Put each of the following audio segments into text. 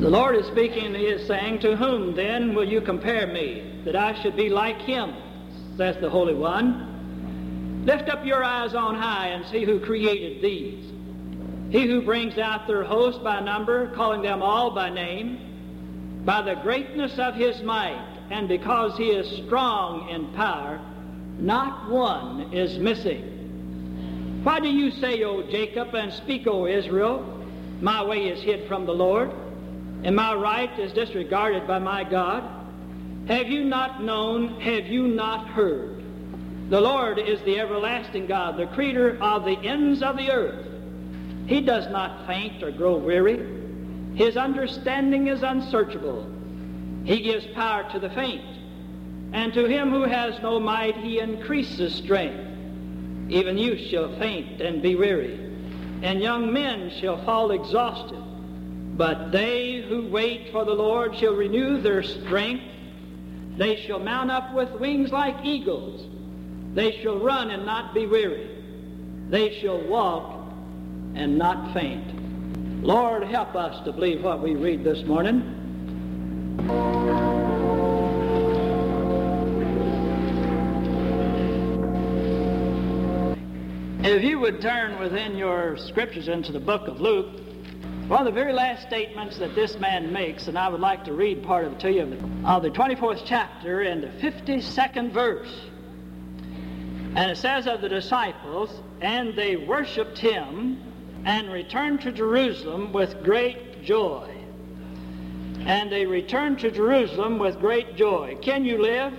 The Lord is speaking, He is saying, To whom then will you compare me, that I should be like Him, says the Holy One? Lift up your eyes on high and see who created these. He who brings out their host by number, calling them all by name, by the greatness of His might, and because He is strong in power, not one is missing. Why do you say, O Jacob, and speak, O Israel, my way is hid from the Lord, and my right is disregarded by my God? Have you not known, have you not heard? The Lord is the everlasting God, the creator of the ends of the earth. He does not faint or grow weary. His understanding is unsearchable. He gives power to the faint, and to him who has no might he increases strength. Even youth shall faint and be weary, and young men shall fall exhausted. But they who wait for the Lord shall renew their strength. They shall mount up with wings like eagles. They shall run and not be weary. They shall walk and not faint. Lord, help us to believe what we read this morning. If you would turn within your scriptures into the book of Luke, one of the very last statements that this man makes, and I would like to read part of it to you, of the 24th chapter and the 52nd verse. And it says of the disciples, and they worshiped him and returned to Jerusalem with great joy. And they returned to Jerusalem with great joy. Can you live?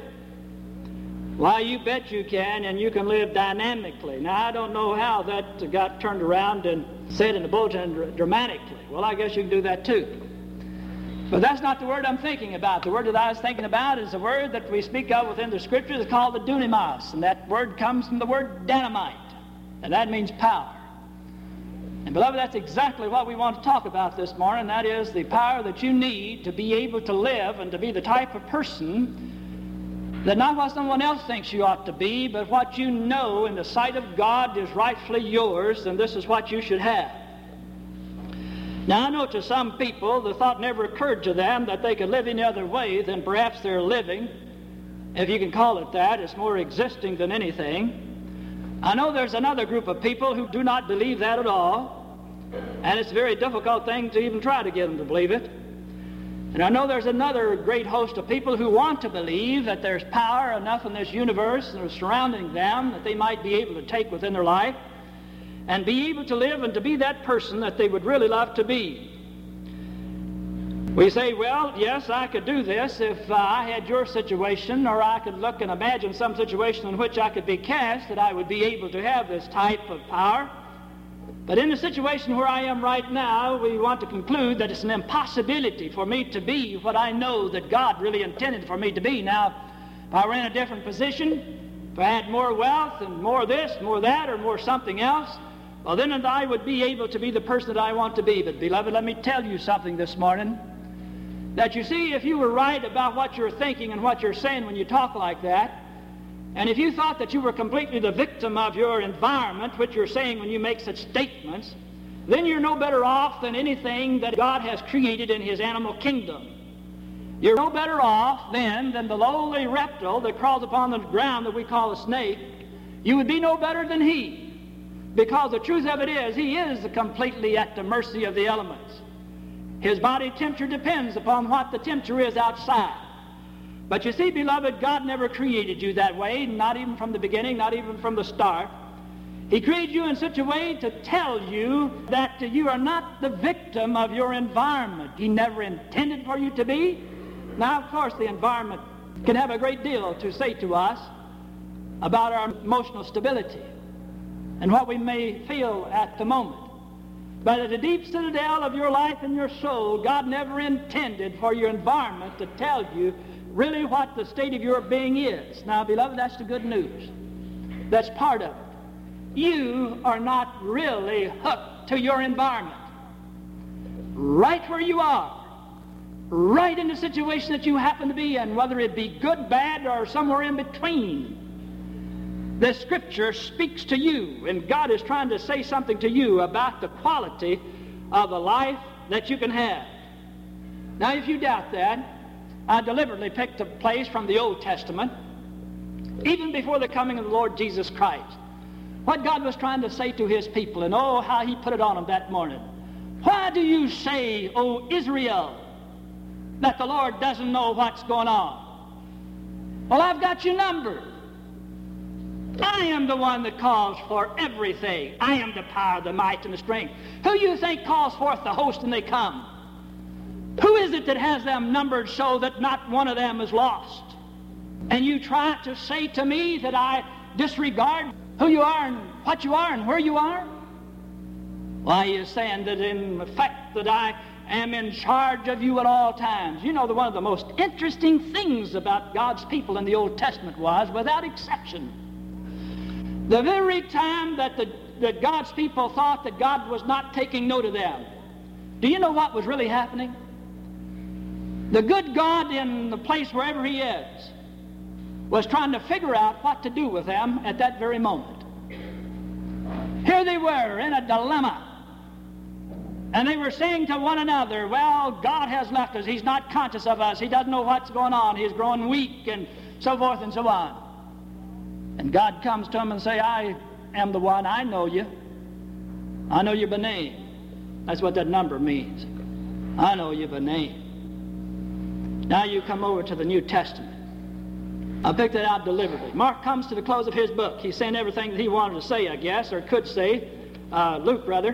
Why, you bet you can, and you can live dynamically. Now, I don't know how that got turned around and said in the bulletin dramatically. Well, I guess you can do that too. But that's not the word I'm thinking about. The word that I was thinking about is a word that we speak of within the scriptures. Called the dunamis, and that word comes from the word dynamite, and that means power. And beloved, that's exactly what we want to talk about this morning. That is the power that you need to be able to live and to be the type of person that not what someone else thinks you ought to be, but what you know in the sight of God is rightfully yours, and this is what you should have. Now, I know to some people the thought never occurred to them that they could live any other way than perhaps they're living, if you can call it that. It's more existing than anything. I know there's another group of people who do not believe that at all, and it's a very difficult thing to even try to get them to believe it. And I know there's another great host of people who want to believe that there's power enough in this universe and surrounding them that they might be able to take within their life and be able to live and to be that person that they would really love to be. We say, well, yes, I could do this if uh, I had your situation, or I could look and imagine some situation in which I could be cast, that I would be able to have this type of power. But in the situation where I am right now, we want to conclude that it's an impossibility for me to be what I know that God really intended for me to be. Now, if I were in a different position, if I had more wealth and more this, more that, or more something else, well, then I would be able to be the person that I want to be. But, beloved, let me tell you something this morning. That you see, if you were right about what you're thinking and what you're saying when you talk like that, and if you thought that you were completely the victim of your environment, which you're saying when you make such statements, then you're no better off than anything that God has created in His animal kingdom. You're no better off then than the lowly reptile that crawls upon the ground that we call a snake. You would be no better than he. Because the truth of it is, he is completely at the mercy of the elements. His body temperature depends upon what the temperature is outside. But you see, beloved, God never created you that way, not even from the beginning, not even from the start. He created you in such a way to tell you that you are not the victim of your environment. He never intended for you to be. Now, of course, the environment can have a great deal to say to us about our emotional stability and what we may feel at the moment. But at the deep citadel of your life and your soul, God never intended for your environment to tell you really what the state of your being is. Now, beloved, that's the good news. That's part of it. You are not really hooked to your environment. Right where you are, right in the situation that you happen to be in, whether it be good, bad, or somewhere in between. The scripture speaks to you, and God is trying to say something to you about the quality of the life that you can have. Now, if you doubt that, I deliberately picked a place from the Old Testament, even before the coming of the Lord Jesus Christ. What God was trying to say to his people, and oh, how he put it on them that morning. Why do you say, O Israel, that the Lord doesn't know what's going on? Well, I've got you numbered. I am the one that calls for everything. I am the power, the might, and the strength. Who you think calls forth the host and they come? Who is it that has them numbered so that not one of them is lost? And you try to say to me that I disregard who you are and what you are and where you are? Why, you're saying that in fact that I am in charge of you at all times. You know, that one of the most interesting things about God's people in the Old Testament was, without exception, the very time that, the, that God's people thought that God was not taking note of them, do you know what was really happening? The good God in the place wherever he is was trying to figure out what to do with them at that very moment. Here they were in a dilemma. And they were saying to one another, well, God has left us. He's not conscious of us. He doesn't know what's going on. He's growing weak and so forth and so on. And God comes to them and say, I am the one. I know you. I know you by name. That's what that number means. I know you by name. Now you come over to the New Testament. I picked it out deliberately. Mark comes to the close of his book. He's saying everything that he wanted to say, I guess, or could say. Uh, Luke, brother.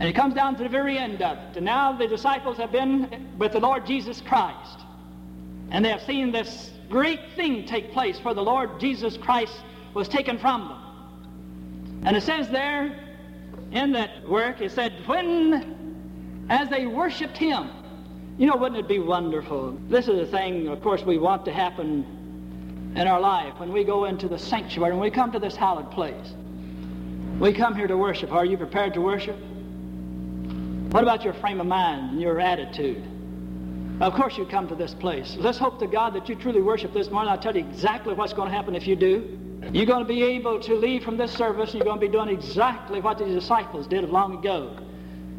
And he comes down to the very end of it. And now the disciples have been with the Lord Jesus Christ. And they have seen this great thing take place for the Lord Jesus Christ was taken from them. And it says there in that work, it said, when, as they worshiped him, you know, wouldn't it be wonderful? This is a thing, of course, we want to happen in our life when we go into the sanctuary and we come to this hallowed place. We come here to worship. Are you prepared to worship? What about your frame of mind and your attitude? Of course you come to this place. Let's hope to God that you truly worship this morning. I'll tell you exactly what's going to happen if you do. You're going to be able to leave from this service and you're going to be doing exactly what the disciples did long ago.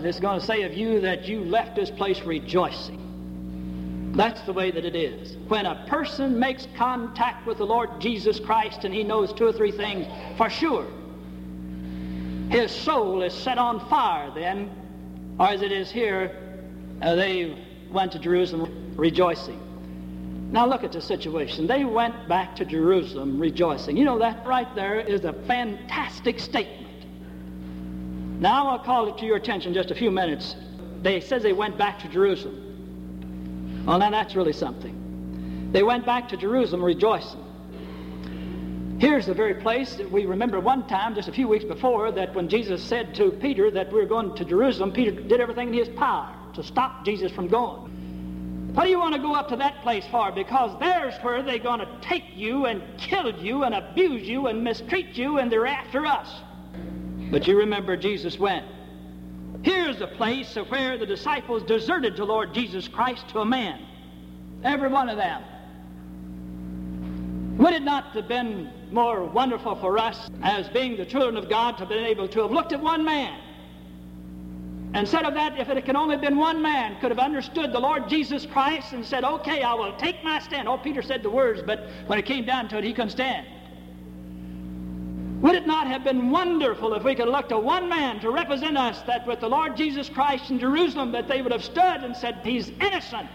It's going to say of you that you left this place rejoicing. That's the way that it is. When a person makes contact with the Lord Jesus Christ and he knows two or three things for sure, his soul is set on fire then, or as it is here, uh, they went to Jerusalem rejoicing. Now look at the situation. They went back to Jerusalem rejoicing. You know, that right there is a fantastic statement. Now I'll call it to your attention just a few minutes. They says they went back to Jerusalem. Well, now that's really something. They went back to Jerusalem rejoicing. Here's the very place that we remember one time, just a few weeks before, that when Jesus said to Peter that we we're going to Jerusalem, Peter did everything in his power to stop Jesus from going. What do you want to go up to that place for? Because there's where they're going to take you and kill you and abuse you and mistreat you, and they're after us. But you remember Jesus went. Here's the place of where the disciples deserted the Lord Jesus Christ to a man. Every one of them. Would it not have been more wonderful for us as being the children of God to have been able to have looked at one man Instead of that, if it had only been one man, could have understood the Lord Jesus Christ and said, Okay, I will take my stand. Oh, Peter said the words, but when it came down to it, he couldn't stand. Would it not have been wonderful if we could look to one man to represent us that with the Lord Jesus Christ in Jerusalem that they would have stood and said, He's innocent.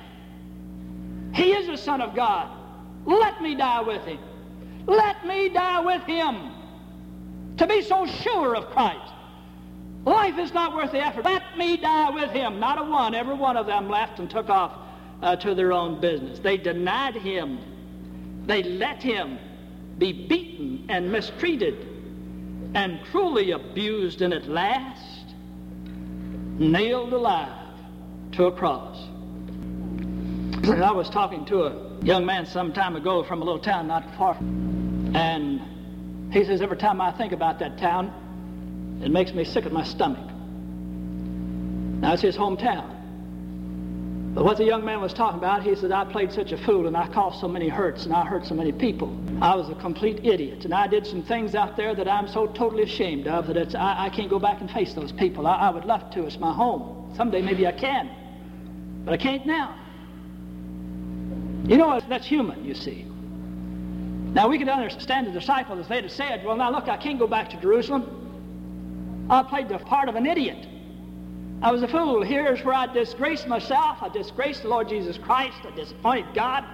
He is the Son of God. Let me die with him. Let me die with him. To be so sure of Christ. Life is not worth the effort. Let me die with him. Not a one. Every one of them left and took off uh, to their own business. They denied him. They let him be beaten and mistreated and cruelly abused. And at last, nailed alive to a cross. I was talking to a young man some time ago from a little town not far, and he says, Every time I think about that town, it makes me sick at my stomach. Now, it's his hometown. But what the young man was talking about, he said, I played such a fool and I caused so many hurts and I hurt so many people. I was a complete idiot and I did some things out there that I'm so totally ashamed of that I, I, can't go back and face those people. I, I would love to. It's my home. Someday maybe I can. But I can't now. You know, that's human, you see. Now, we could understand the disciples if they'd have said, Well, now look, I can't go back to Jerusalem. I played the part of an idiot. I was a fool. Here's where I disgraced myself. I disgraced the Lord Jesus Christ. I disappointed God.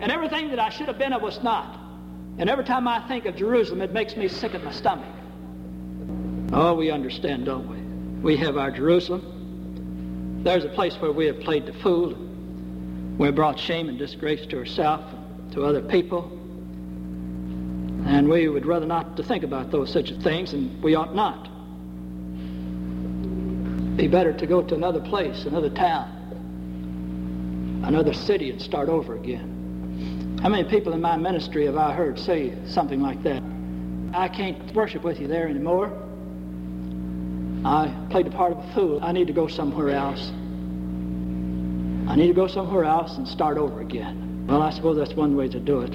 And everything that I should have been, I was not. And every time I think of Jerusalem, it makes me sick at my stomach. Oh, we understand, don't we? We have our Jerusalem. There's a place where we have played the fool. We brought shame and disgrace to ourselves, to other people. And we would rather not to think about those such things, and we ought not be better to go to another place, another town, another city and start over again. How many people in my ministry have I heard say something like that? I can't worship with you there anymore. I played the part of a fool. I need to go somewhere else. I need to go somewhere else and start over again. Well, I suppose that's one way to do it.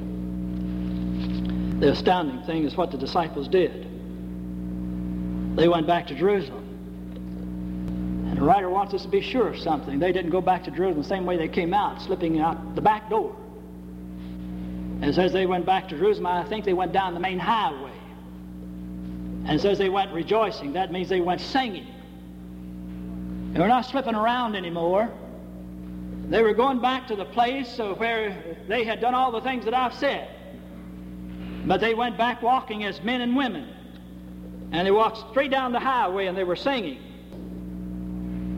The astounding thing is what the disciples did. They went back to Jerusalem. The writer wants us to be sure of something. They didn't go back to Jerusalem the same way they came out, slipping out the back door. And says they went back to Jerusalem, I think they went down the main highway. And says they went rejoicing. That means they went singing. They were not slipping around anymore. They were going back to the place where they had done all the things that I've said. But they went back walking as men and women. And they walked straight down the highway and they were singing.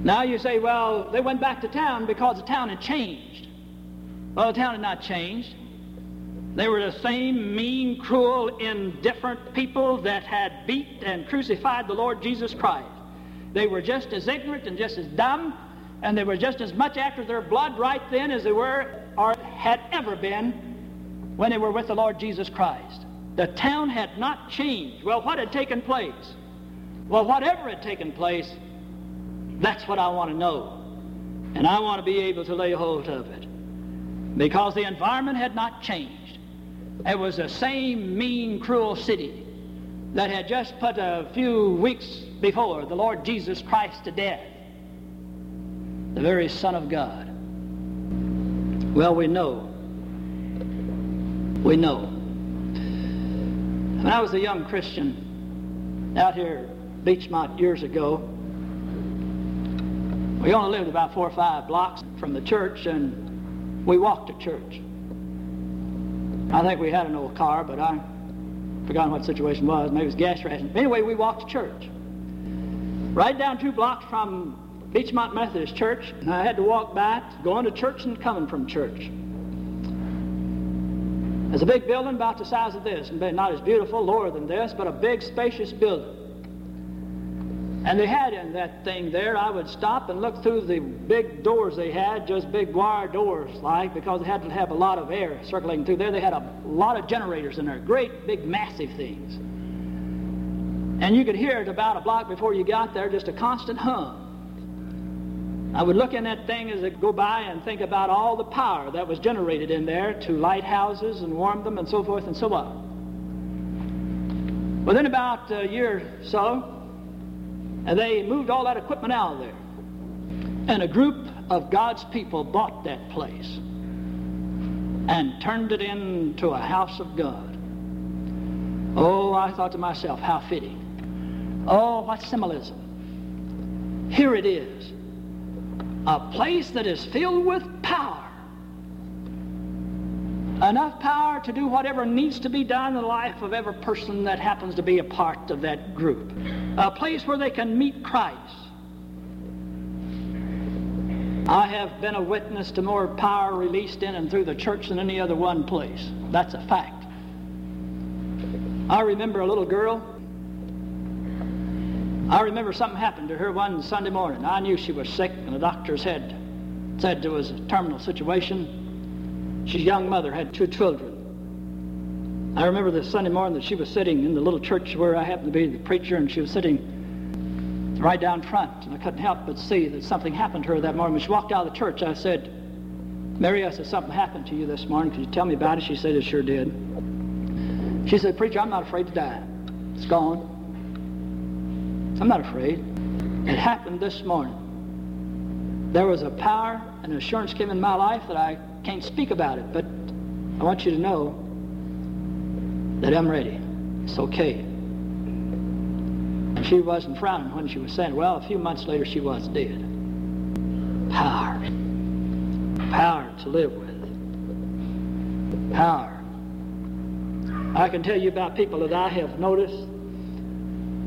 Now you say, well, they went back to town because the town had changed. Well, the town had not changed. They were the same mean, cruel, indifferent people that had beat and crucified the Lord Jesus Christ. They were just as ignorant and just as dumb, and they were just as much after their blood right then as they were or had ever been when they were with the Lord Jesus Christ. The town had not changed. Well, what had taken place? Well, whatever had taken place, that's what I want to know. And I want to be able to lay hold of it. Because the environment had not changed. It was the same mean, cruel city that had just put a few weeks before the Lord Jesus Christ to death. The very Son of God. Well, we know. We know. When I was a young Christian out here Beechmont years ago, we only lived about four or five blocks from the church, and we walked to church. I think we had an old car, but I forgot what the situation was. Maybe it was gas ration. Anyway, we walked to church. Right down two blocks from Beechmont Methodist Church, and I had to walk back, going to church and coming from church. There's a big building about the size of this, and not as beautiful, lower than this, but a big, spacious building. And they had in that thing there, I would stop and look through the big doors they had, just big wire doors like, because they had to have a lot of air circulating through there. They had a lot of generators in there, great, big, massive things. And you could hear it about a block before you got there, just a constant hum. I would look in that thing as it go by and think about all the power that was generated in there to light houses and warm them and so forth and so on. Within about a year or so, and they moved all that equipment out of there. And a group of God's people bought that place and turned it into a house of God. Oh, I thought to myself, how fitting. Oh, what symbolism. Here it is. A place that is filled with power. Enough power to do whatever needs to be done in the life of every person that happens to be a part of that group a place where they can meet Christ. I have been a witness to more power released in and through the church than any other one place. That's a fact. I remember a little girl I remember something happened to her one Sunday morning. I knew she was sick, and the doctors had said there was a terminal situation. She's young mother, had two children. I remember the Sunday morning that she was sitting in the little church where I happened to be the preacher, and she was sitting right down front, and I couldn't help but see that something happened to her that morning. When she walked out of the church, I said, Mary, I said, something happened to you this morning. Could you tell me about it? She said, it sure did. She said, Preacher, I'm not afraid to die. It's gone. I'm not afraid. It happened this morning. There was a power and assurance came in my life that I can't speak about it, but I want you to know that I'm ready. It's okay. And she wasn't frowning when she was saying, well, a few months later she was dead. Power. Power to live with. Power. I can tell you about people that I have noticed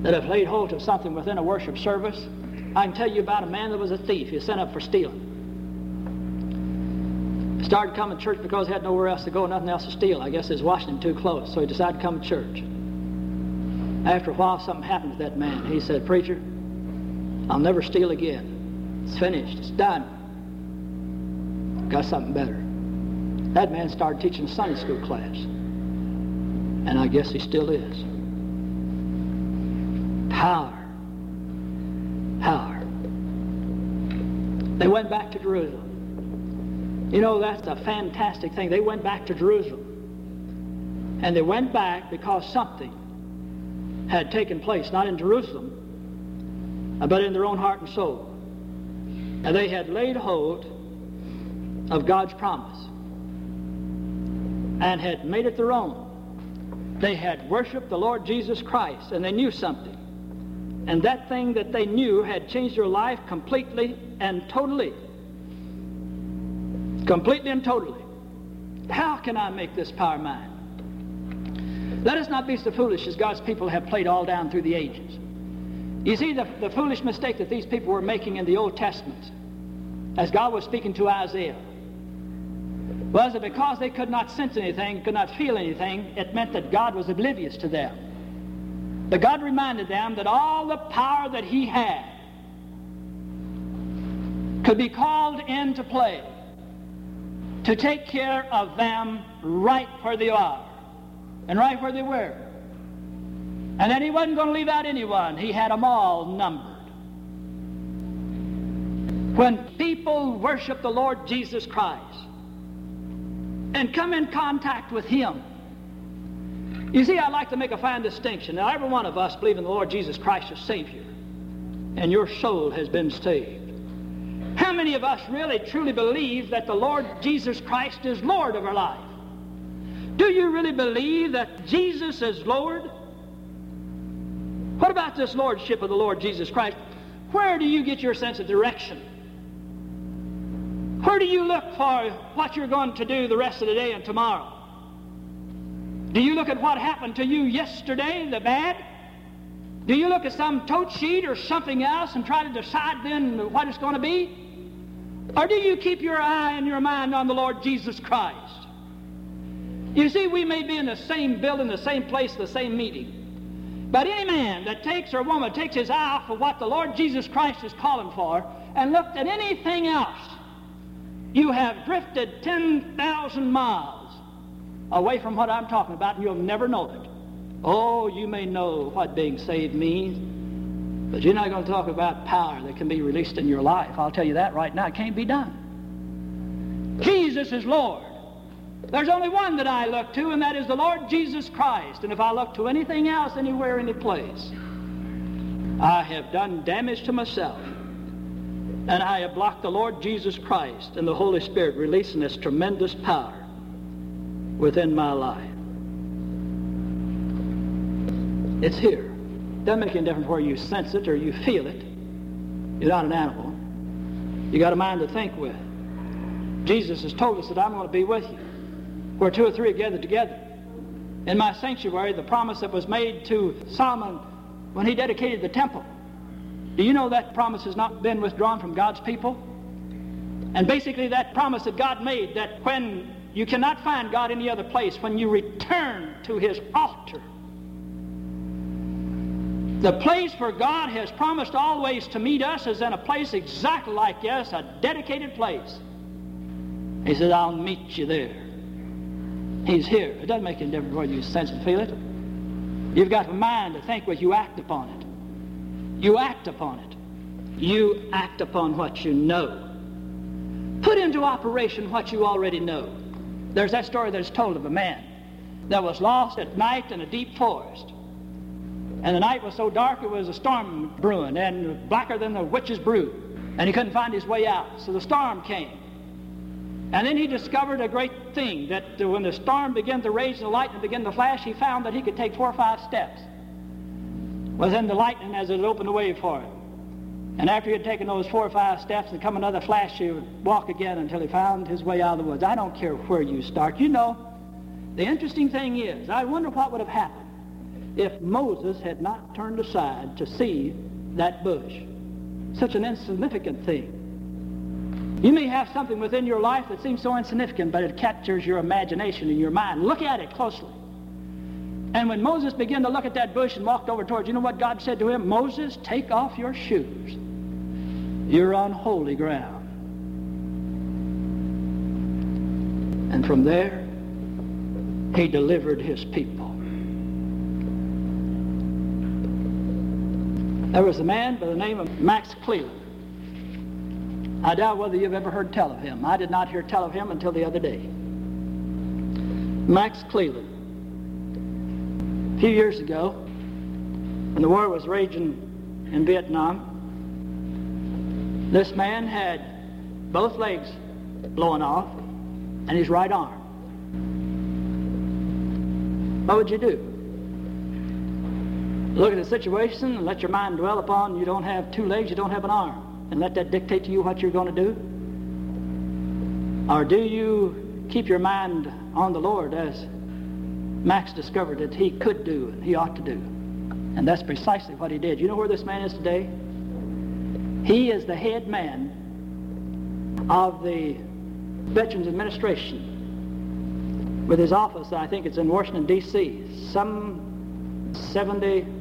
that have laid hold of something within a worship service. I can tell you about a man that was a thief. He was sent up for stealing. Started coming to church because he had nowhere else to go, nothing else to steal. I guess he was washing too close, so he decided to come to church. After a while, something happened to that man. He said, Preacher, I'll never steal again. It's finished. It's done. Got something better. That man started teaching Sunday school class. And I guess he still is. Power. Power. They went back to Jerusalem. You know, that's a fantastic thing. They went back to Jerusalem. And they went back because something had taken place, not in Jerusalem, but in their own heart and soul. And they had laid hold of God's promise and had made it their own. They had worshiped the Lord Jesus Christ and they knew something. And that thing that they knew had changed their life completely and totally. Completely and totally. How can I make this power mine? Let us not be so foolish as God's people have played all down through the ages. You see, the, the foolish mistake that these people were making in the Old Testament, as God was speaking to Isaiah, was that because they could not sense anything, could not feel anything, it meant that God was oblivious to them. But God reminded them that all the power that He had could be called into play to take care of them right where they are and right where they were. And then he wasn't going to leave out anyone. He had them all numbered. When people worship the Lord Jesus Christ and come in contact with Him, you see, I like to make a fine distinction. Now, every one of us believe in the Lord Jesus Christ as Savior, and your soul has been saved. How many of us really truly believe that the Lord Jesus Christ is Lord of our life? Do you really believe that Jesus is Lord? What about this Lordship of the Lord Jesus Christ? Where do you get your sense of direction? Where do you look for what you're going to do the rest of the day and tomorrow? Do you look at what happened to you yesterday, the bad? Do you look at some tote sheet or something else and try to decide then what it's going to be? Or do you keep your eye and your mind on the Lord Jesus Christ? You see, we may be in the same building, the same place, the same meeting. But any man that takes or woman takes his eye off of what the Lord Jesus Christ is calling for and looked at anything else, you have drifted 10,000 miles away from what I'm talking about, and you'll never know it. Oh, you may know what being saved means, but you're not going to talk about power that can be released in your life. I'll tell you that right now. It can't be done. Jesus is Lord. There's only one that I look to, and that is the Lord Jesus Christ. And if I look to anything else, anywhere, any place, I have done damage to myself. And I have blocked the Lord Jesus Christ and the Holy Spirit releasing this tremendous power within my life. It's here. Doesn't make any difference where you sense it or you feel it. You're not an animal. You got a mind to think with. Jesus has told us that I'm going to be with you. Where two or three are gathered together. In my sanctuary, the promise that was made to Solomon when he dedicated the temple. Do you know that promise has not been withdrawn from God's people? And basically, that promise that God made that when you cannot find God any other place, when you return to his altar, The place where God has promised always to meet us is in a place exactly like this, a dedicated place. He says, I'll meet you there. He's here. It doesn't make any difference whether you sense and feel it. You've got a mind to think what you act upon it. You act upon it. You act upon what you know. Put into operation what you already know. There's that story that's told of a man that was lost at night in a deep forest. And the night was so dark it was a storm brewing and blacker than the witch's brew. And he couldn't find his way out. So the storm came. And then he discovered a great thing that when the storm began to rage and the lightning began to flash, he found that he could take four or five steps within the lightning as it opened the way for him. And after he had taken those four or five steps, and come another flash, he would walk again until he found his way out of the woods. I don't care where you start. You know, the interesting thing is, I wonder what would have happened if Moses had not turned aside to see that bush. Such an insignificant thing. You may have something within your life that seems so insignificant, but it captures your imagination and your mind. Look at it closely. And when Moses began to look at that bush and walked over towards, you know what God said to him? Moses, take off your shoes. You're on holy ground. And from there, he delivered his people. There was a man by the name of Max Cleland. I doubt whether you've ever heard tell of him. I did not hear tell of him until the other day. Max Cleland. A few years ago, when the war was raging in Vietnam, this man had both legs blown off and his right arm. What would you do? Look at the situation and let your mind dwell upon you don't have two legs, you don't have an arm and let that dictate to you what you're going to do? Or do you keep your mind on the Lord as Max discovered that he could do and he ought to do? And that's precisely what he did. You know where this man is today? He is the head man of the Veterans Administration with his office, I think it's in Washington, D.C. Some 70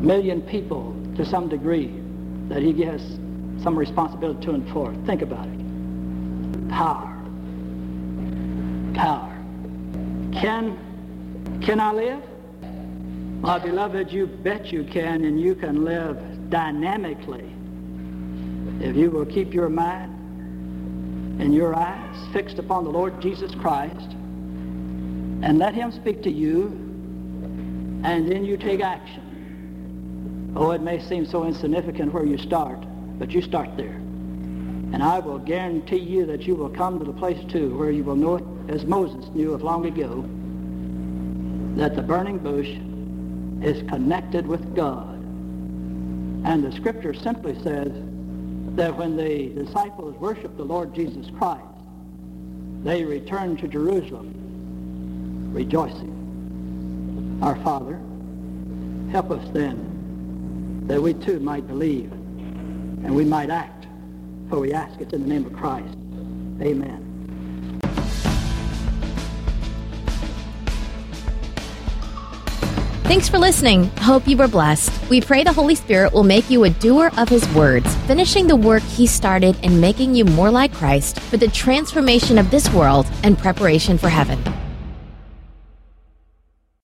million people to some degree that he has some responsibility to and for. Think about it. Power. Power. Can, can I live? My beloved, you bet you can, and you can live dynamically if you will keep your mind and your eyes fixed upon the Lord Jesus Christ and let him speak to you, and then you take action. Oh, it may seem so insignificant where you start, but you start there. And I will guarantee you that you will come to the place, too, where you will know it as Moses knew of long ago, that the burning bush is connected with God. And the scripture simply says that when the disciples worshiped the Lord Jesus Christ, they returned to Jerusalem rejoicing. Our Father, help us then that we too might believe and we might act, for we ask it in the name of Christ. Amen. Thanks for listening. Hope you were blessed. We pray the Holy Spirit will make you a doer of His words, finishing the work He started and making you more like Christ for the transformation of this world and preparation for heaven.